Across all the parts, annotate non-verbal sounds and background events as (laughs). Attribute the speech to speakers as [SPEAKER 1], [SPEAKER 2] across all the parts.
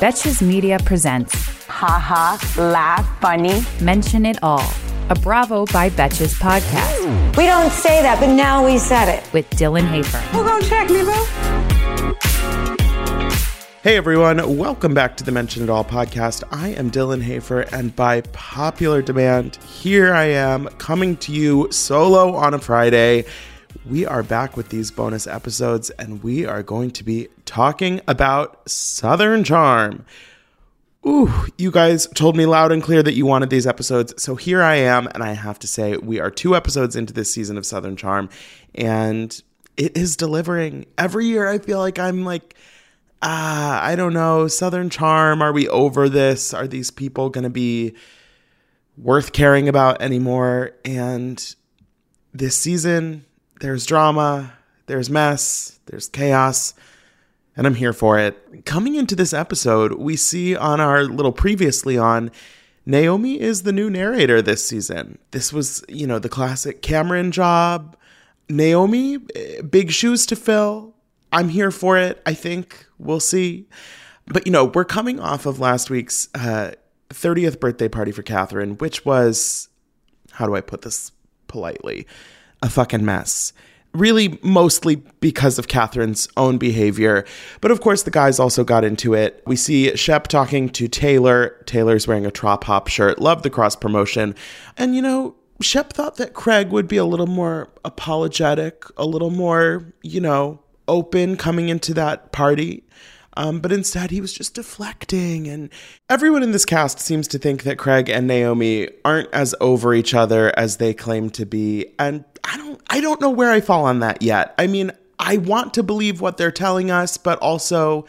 [SPEAKER 1] Betches Media presents
[SPEAKER 2] Ha ha, laugh, funny.
[SPEAKER 1] Mention It All, a Bravo by Betches podcast
[SPEAKER 2] We don't say that, but now we said it.
[SPEAKER 1] with Dylan Hafer.
[SPEAKER 2] We'll go check, me boo.
[SPEAKER 3] Hey everyone, welcome back to the Mention It All podcast. I am Dylan Hafer, and by popular demand, here I am coming to you solo on a Friday. We are back with these bonus episodes, and we are going to be talking about Southern Charm. Ooh, you guys told me loud and clear that you wanted these episodes. So here I am, and I have to say, we are two episodes into this season of Southern Charm, and it is delivering. Every year I feel like I'm like, ah, I don't know, Southern Charm, are we over this? Are these people going to be worth caring about anymore? And this season, there's drama, there's mess, there's chaos, and I'm here for it. Coming into this episode, we see on our little previously on Naomi is the new narrator this season. This was, you know, the classic Cameron job. Naomi, eh, big shoes to fill. I'm here for it. I think we'll see. But, you know, we're coming off of last week's uh, 30th birthday party for Catherine, which was, how do I put this politely? A fucking mess. Really, mostly because of Catherine's own behavior. But of course, the guys also got into it. We see Shep talking to Taylor. Taylor's wearing a Trop Hop shirt. Love the cross promotion. And, you know, Shep thought that Craig would be a little more apologetic, a little more, you know, open coming into that party. Um, but instead, he was just deflecting. And everyone in this cast seems to think that Craig and Naomi aren't as over each other as they claim to be. And I don't, I don't know where I fall on that yet. I mean, I want to believe what they're telling us, but also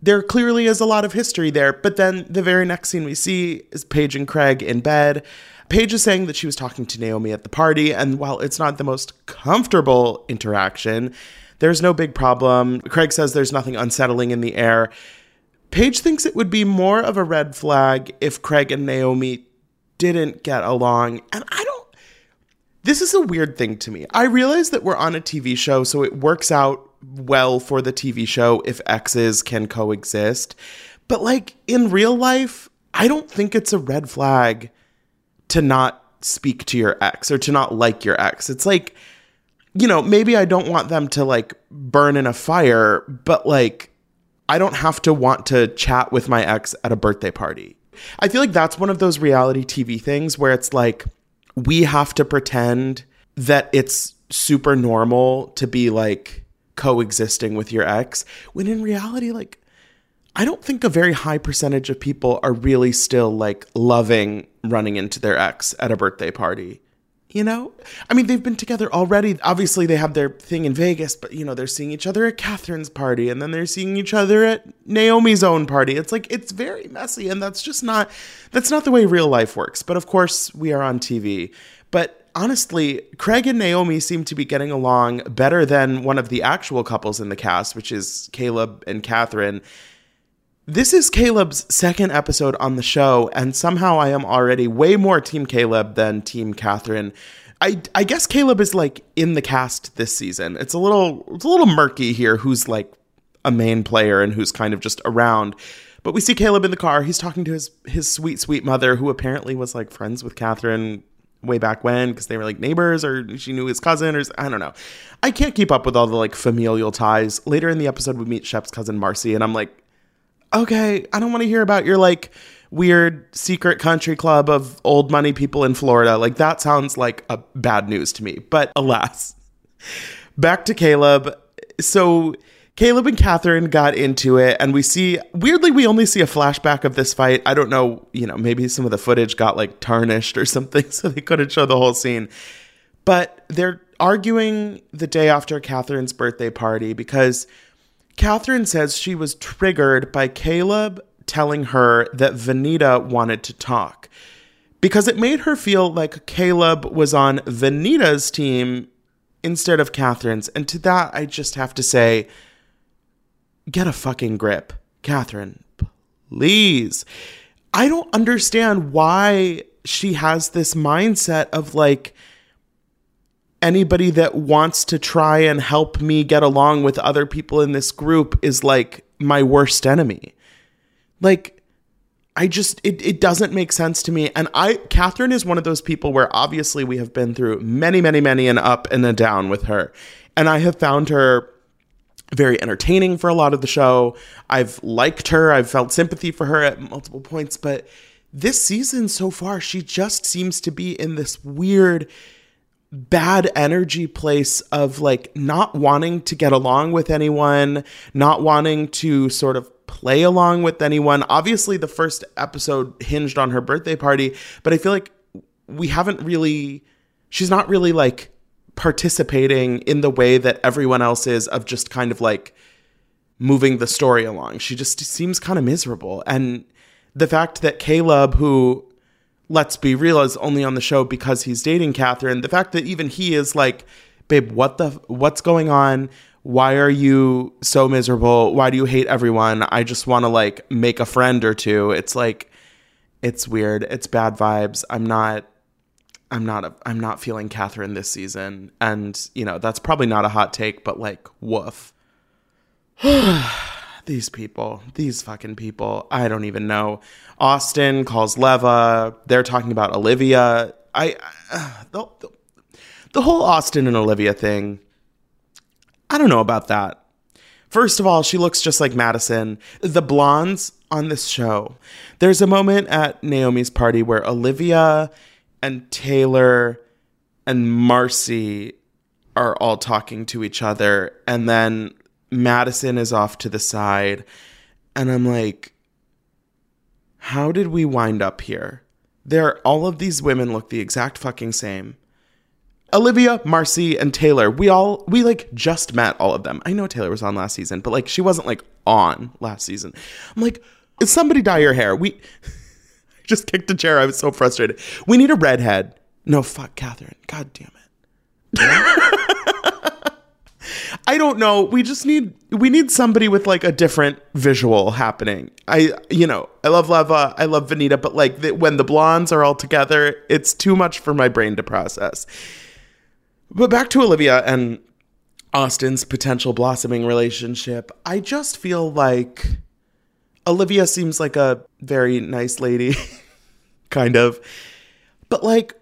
[SPEAKER 3] there clearly is a lot of history there. But then the very next scene we see is Paige and Craig in bed. Paige is saying that she was talking to Naomi at the party, and while it's not the most comfortable interaction, there's no big problem. Craig says there's nothing unsettling in the air. Paige thinks it would be more of a red flag if Craig and Naomi didn't get along. And I don't. This is a weird thing to me. I realize that we're on a TV show, so it works out well for the TV show if exes can coexist. But like in real life, I don't think it's a red flag to not speak to your ex or to not like your ex. It's like, you know, maybe I don't want them to like burn in a fire, but like I don't have to want to chat with my ex at a birthday party. I feel like that's one of those reality TV things where it's like we have to pretend that it's super normal to be like coexisting with your ex when in reality like I don't think a very high percentage of people are really still like loving running into their ex at a birthday party. You know? I mean, they've been together already. Obviously, they have their thing in Vegas, but you know, they're seeing each other at Catherine's party and then they're seeing each other at Naomi's own party. It's like it's very messy and that's just not that's not the way real life works. But of course, we are on TV. But honestly, Craig and Naomi seem to be getting along better than one of the actual couples in the cast, which is Caleb and Catherine. This is Caleb's second episode on the show, and somehow I am already way more Team Caleb than Team Catherine. I, I guess Caleb is like in the cast this season. It's a little it's a little murky here who's like a main player and who's kind of just around. But we see Caleb in the car. He's talking to his his sweet sweet mother, who apparently was like friends with Catherine way back when because they were like neighbors or she knew his cousin or I don't know. I can't keep up with all the like familial ties. Later in the episode, we meet Shep's cousin Marcy, and I'm like, okay, I don't want to hear about your like weird secret country club of old money people in Florida. Like that sounds like a bad news to me. But alas, back to Caleb. So Caleb and Catherine got into it, and we see weirdly we only see a flashback of this fight. I don't know, you know, maybe some of the footage got like tarnished or (laughs) something, so they couldn't show the whole scene. But they're arguing the day after Catherine's birthday party because Catherine says she was triggered by Caleb telling her that Venita wanted to talk because it made her feel like Caleb was on Venita's team instead of Catherine's. And to that, I just have to say, get a fucking grip. Catherine, please. I don't understand why she has this mindset of like, anybody that wants to try and help me get along with other people in this group is like my worst enemy. Like, I just it, it doesn't make sense to me. And I Catherine is one of those people where obviously we have been through many, many, many an up and a down with her. And I have found her very entertaining for a lot of the show. I've liked her. I've felt sympathy for her at multiple points, but this season so far, she just seems to be in this weird bad energy place of like not wanting to get along with anyone, not wanting to sort of play along with anyone. Obviously, the first episode hinged on her birthday party, but I feel like we haven't really, she's not really like participating in the way that everyone else is of just kind of like moving the story along. She just seems kind of miserable. And the fact that Caleb, who let's be real, is only on the show because he's dating Catherine. The fact that even he is like, babe, what the, what's going on? Why are you so miserable? Why do you hate everyone? I just want to like make a friend or two. It's like, it's weird. It's bad vibes. I'm not, I'm not, a, I'm not feeling Catherine this season. And, you know, that's probably not a hot take, but like, woof. (sighs) (sighs) (sighs) these people, these fucking people, I don't even know. Austin calls Leva. They're talking about Olivia. I, uh, the, the, whole Austin and Olivia thing, I don't know about that. First of all, she looks just like Madison. The blondes on this show. There's a moment at Naomi's party where Olivia and Taylor and Marcy are all talking to each other. And then Madison is off to the side. And I'm like, how did we wind up here? There, all of these women look the exact fucking same. Olivia, Marcy, and Taylor, we all, we like just met all of them. I know Taylor was on last season, but like she wasn't like on last season. I'm like, somebody dye your hair? We (laughs) just kicked a chair. I was so frustrated. We need a redhead. No, fuck Catherine. God damn it. (laughs) I don't know. We just need we need somebody with like a different visual happening. I you know I love Leva, I love Venita, but like the, when the blondes are all together, it's too much for my brain to process. But back to Olivia and Austin's potential blossoming relationship. I just feel like Olivia seems like a very nice lady, (laughs) kind of, but like.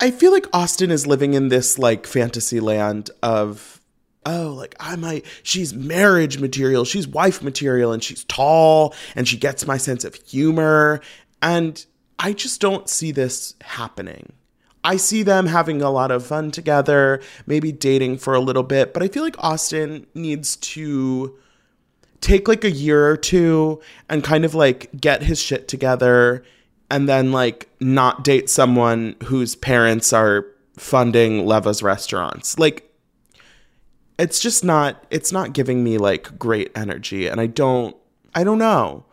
[SPEAKER 3] I feel like Austin is living in this like fantasy land of oh, like I might, she's marriage material, she's wife material, and she's tall, and she gets my sense of humor. And I just don't see this happening. I see them having a lot of fun together, maybe dating for a little bit, but I feel like Austin needs to take like a year or two and kind of like get his shit together and then like not date someone whose parents are funding Leva's restaurants. Like it's just not it's not giving me like great energy and I don't I don't know.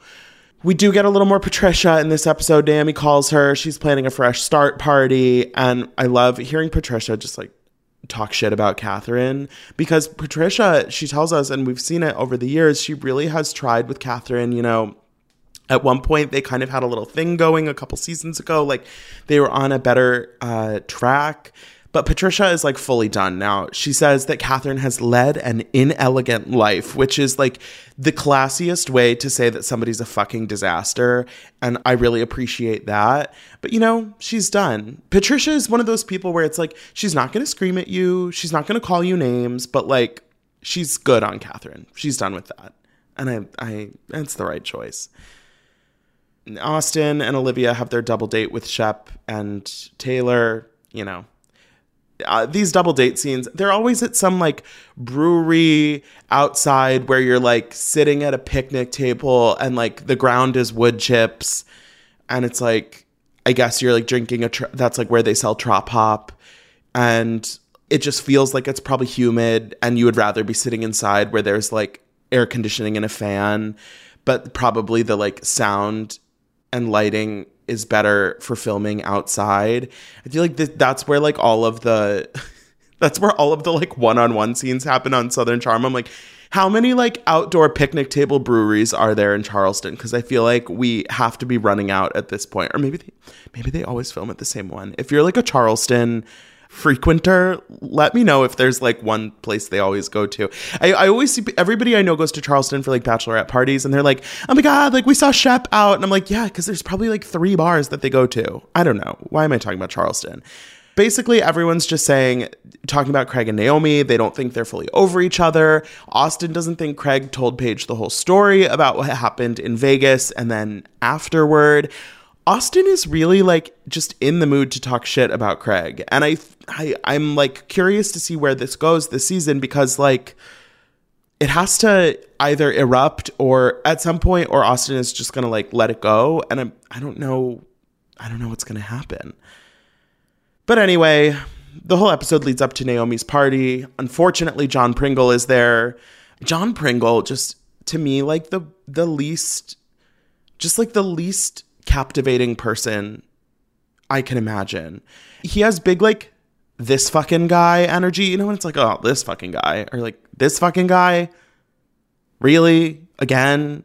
[SPEAKER 3] We do get a little more Patricia in this episode. Naomi calls her. She's planning a fresh start party. And I love hearing Patricia just like talk shit about Catherine because Patricia, she tells us, and we've seen it over the years, she really has tried with Catherine, you know. At one point, they kind of had a little thing going a couple seasons ago. Like they were on a better uh, track but Patricia is like fully done now. She says that Catherine has led an inelegant life, which is like the classiest way to say that somebody's a fucking disaster. And I really appreciate that. But you know, she's done. Patricia is one of those people where it's like, she's not going to scream at you, she's not going to call you names, but like, she's good on Catherine. She's done with that. And I, I, it's the right choice. Austin and Olivia have their double date with Shep and Taylor, you know uh, these double date scenes, they're always at some like brewery outside where you're like sitting at a picnic table and like the ground is wood chips. And it's like, I guess you're like drinking a, tr- that's like where they sell trop hop. And it just feels like it's probably humid and you would rather be sitting inside where there's like air conditioning and a fan, but probably the like sound and lighting is better for filming outside. I feel like th- that's where like all of the (laughs) that's where all of the like one-on-one scenes happen on Southern Charm. I'm like, how many like outdoor picnic table breweries are there in Charleston? Because I feel like we have to be running out at this point, or maybe they, maybe they always film at the same one. If you're like a Charleston frequenter, let me know if there's like one place they always go to. I, I always see everybody I know goes to Charleston for like bachelorette parties, and they're like, "Oh my god, like we saw Shep out," and I'm like, "Yeah," because there's probably like three bars that they go to. I don't know. Why am I talking about Charleston? basically everyone's just saying talking about Craig and Naomi. They don't think they're fully over each other. Austin doesn't think Craig told Paige the whole story about what happened in Vegas and then afterward. Austin is really like just in the mood to talk shit about Craig. And I I I'm like curious to see where this goes this season because like it has to either erupt or at some point or Austin is just going to like let it go and I'm I don't know I don't know what's going to happen. But anyway, the whole episode leads up to Naomi's party. Unfortunately, John Pringle is there. John Pringle just to me like the the least just like the least captivating person I can imagine. He has big like this fucking guy energy, you know, when it's like, oh, this fucking guy, or like this fucking guy. Really? Again?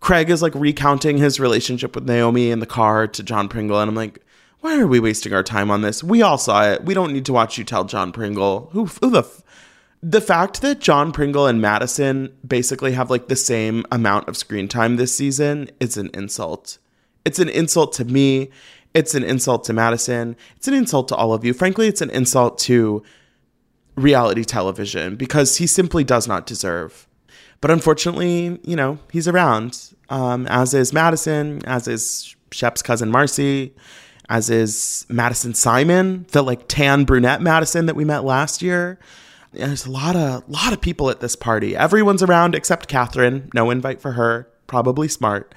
[SPEAKER 3] Craig is like recounting his relationship with Naomi in the car to John Pringle, and I'm like, why are we wasting our time on this? We all saw it. We don't need to watch you tell John Pringle. Who, who the f- the fact that John Pringle and Madison basically have like the same amount of screen time this season is an insult. It's an insult to me. It's an insult to Madison. It's an insult to all of you. Frankly, it's an insult to reality television because he simply does not deserve. But unfortunately, you know, he's around, um, as is Madison, as is Shep's cousin Marcy as is Madison Simon, the like tan brunette Madison that we met last year. There's a lot of lot of people at this party. Everyone's around except Catherine. No invite for her. Probably smart.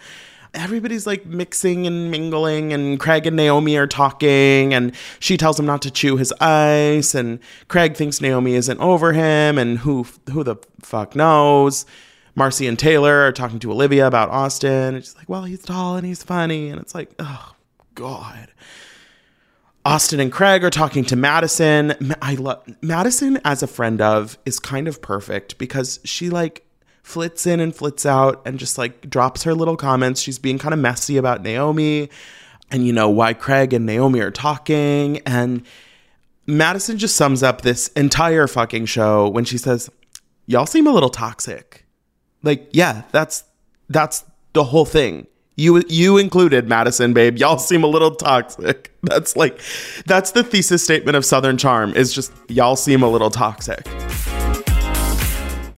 [SPEAKER 3] Everybody's like mixing and mingling, and Craig and Naomi are talking, and she tells him not to chew his ice, and Craig thinks Naomi isn't over him, and who who the fuck knows? Marcy and Taylor are talking to Olivia about Austin. And she's like, well, he's tall and he's funny. And it's like, oh, God. Austin and Craig are talking to Madison. I love Madison as a friend of is kind of perfect because she like flits in and flits out and just like drops her little comments. She's being kind of messy about Naomi and you know why Craig and Naomi are talking and Madison just sums up this entire fucking show when she says, "Y'all seem a little toxic." Like, yeah, that's that's the whole thing. You you included, Madison, babe. Y'all seem a little toxic. (laughs) That's like that's the thesis statement of Southern Charm is just y'all seem a little toxic.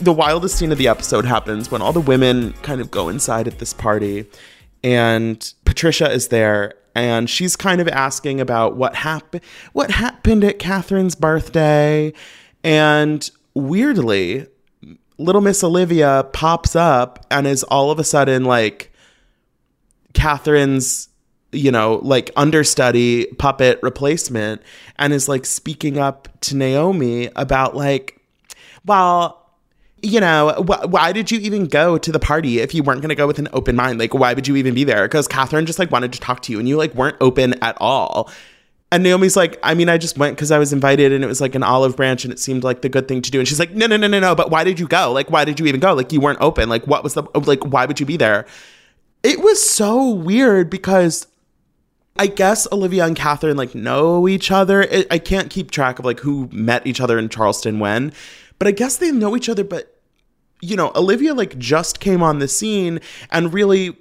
[SPEAKER 3] The wildest scene of the episode happens when all the women kind of go inside at this party and Patricia is there and she's kind of asking about what happened what happened at Catherine's birthday and weirdly little miss Olivia pops up and is all of a sudden like Catherine's you know, like understudy puppet replacement and is like speaking up to Naomi about like, well, you know, wh- why did you even go to the party if you weren't going to go with an open mind? Like, why would you even be there? Because Catherine just like wanted to talk to you and you like weren't open at all. And Naomi's like, I mean, I just went because I was invited and it was like an olive branch and it seemed like the good thing to do. And she's like, no, no, no, no, no. But why did you go? Like, why did you even go? Like, you weren't open. Like, what was the, like, why would you be there? It was so weird because I guess Olivia and Catherine like know each other. I can't keep track of like who met each other in Charleston when, but I guess they know each other. But you know, Olivia like just came on the scene, and really,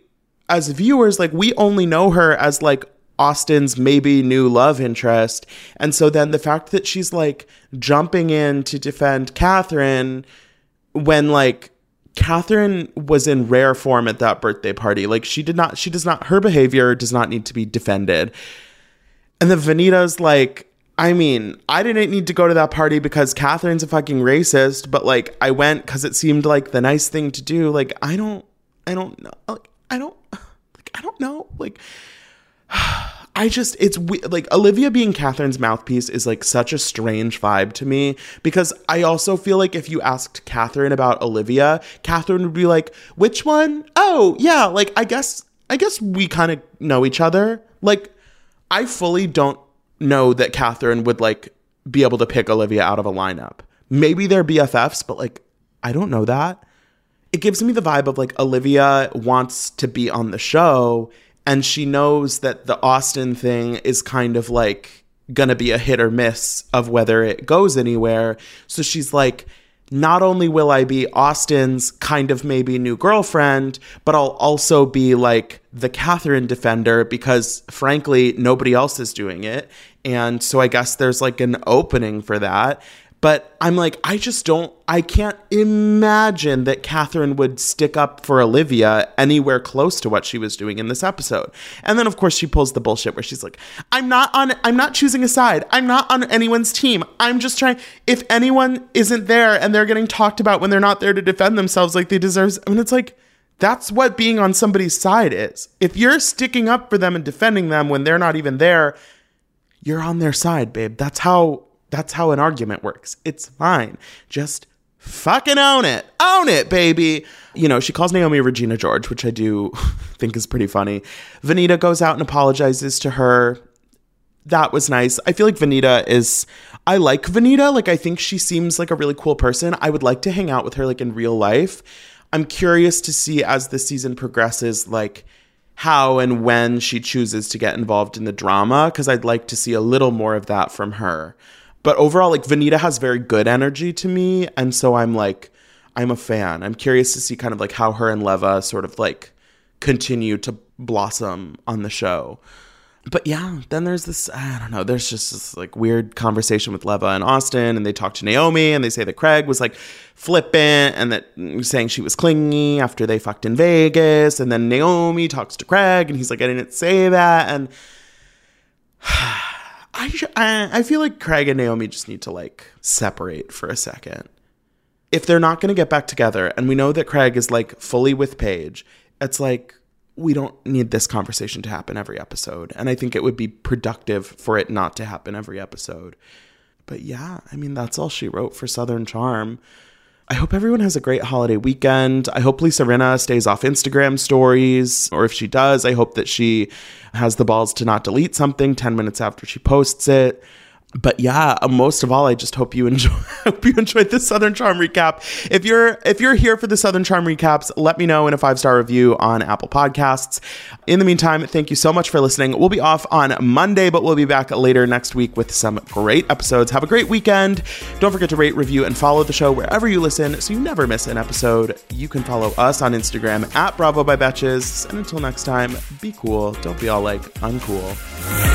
[SPEAKER 3] as viewers, like we only know her as like Austin's maybe new love interest, and so then the fact that she's like jumping in to defend Catherine when like Catherine was in rare form at that birthday party. Like she did not, she does not, her behavior does not need to be defended. And then Venita's like, I mean, I didn't need to go to that party because Catherine's a fucking racist, but like I went because it seemed like the nice thing to do. Like I don't, I don't know, like, I don't, like I don't know, like. (sighs) I just it's like Olivia being Catherine's mouthpiece is like such a strange vibe to me because I also feel like if you asked Catherine about Olivia, Catherine would be like, "Which one? Oh, yeah, like I guess I guess we kind of know each other." Like I fully don't know that Catherine would like be able to pick Olivia out of a lineup. Maybe they're BFFs, but like I don't know that. It gives me the vibe of like Olivia wants to be on the show and she knows that the Austin thing is kind of like gonna be a hit or miss of whether it goes anywhere. So she's like, not only will I be Austin's kind of maybe new girlfriend, but I'll also be like the Catherine defender because frankly, nobody else is doing it. And so I guess there's like an opening for that. But I'm like, I just don't, I can't imagine that Catherine would stick up for Olivia anywhere close to what she was doing in this episode. And then, of course, she pulls the bullshit where she's like, I'm not on, I'm not choosing a side. I'm not on anyone's team. I'm just trying, if anyone isn't there and they're getting talked about when they're not there to defend themselves like they deserve, I mean, it's like, that's what being on somebody's side is. If you're sticking up for them and defending them when they're not even there, you're on their side, babe. That's how that's how an argument works. It's fine. Just fucking own it. Own it, baby. You know, she calls Naomi Regina George, which I do (laughs) think is pretty funny. Venita goes out and apologizes to her. That was nice. I feel like Venita is I like Venita. Like I think she seems like a really cool person. I would like to hang out with her like in real life. I'm curious to see as the season progresses like how and when she chooses to get involved in the drama because I'd like to see a little more of that from her. But overall, like Venita has very good energy to me. And so I'm like, I'm a fan. I'm curious to see kind of like how her and Leva sort of like continue to blossom on the show. But yeah, then there's this, I don't know, there's just this like weird conversation with Leva and Austin, and they talk to Naomi, and they say that Craig was like flippant and that mm, saying she was clingy after they fucked in Vegas. And then Naomi talks to Craig, and he's like, I didn't say that. And I, I feel like Craig and Naomi just need to like separate for a second. If they're not going to get back together, and we know that Craig is like fully with Paige, it's like we don't need this conversation to happen every episode. And I think it would be productive for it not to happen every episode. But yeah, I mean, that's all she wrote for Southern Charm. I hope everyone has a great holiday weekend. I hope Lisa Rinna stays off Instagram stories, or if she does, I hope that she has the balls to not delete something 10 minutes after she posts it but yeah, uh, most of all, I just hope you enjoy (laughs) hope you enjoyed the Southern Charm recap. If you're if you're here for the Southern Charm recaps, let me know in a five star review on Apple Podcasts. In the meantime, thank you so much for listening. We'll be off on Monday, but we'll be back later next week with some great episodes. Have a great weekend. Don't forget to rate, review, and follow the show wherever you listen, so you never miss an episode. You can follow us on Instagram at Bravo by Betches. And until next time, be cool. Don't be all like uncool.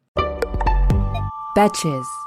[SPEAKER 1] Betches.